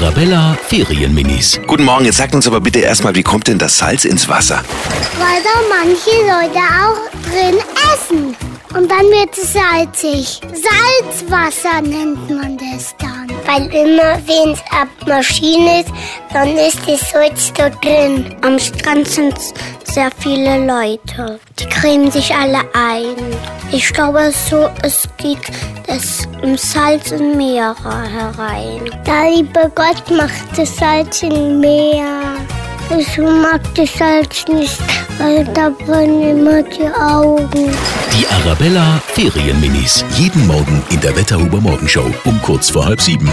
Arabella Ferienminis. Guten Morgen, jetzt sagt uns aber bitte erstmal, wie kommt denn das Salz ins Wasser? Weil da manche Leute auch drin essen. Und dann wird es salzig. Salzwasser nennt man das dann. Weil immer, wenn es ab Maschine ist, dann ist das Salz da drin. Am Strand sind sehr viele Leute. Die cremen sich alle ein. Ich glaube, so, es geht das im Salz in Meere herein. Der liebe Gott macht das Salz im Meer. Ich mag das Salz nicht, weil da brennen immer die Augen. Die Arabella Ferienminis. Jeden Morgen in der Wetterhuber Morgenshow um kurz vor halb sieben.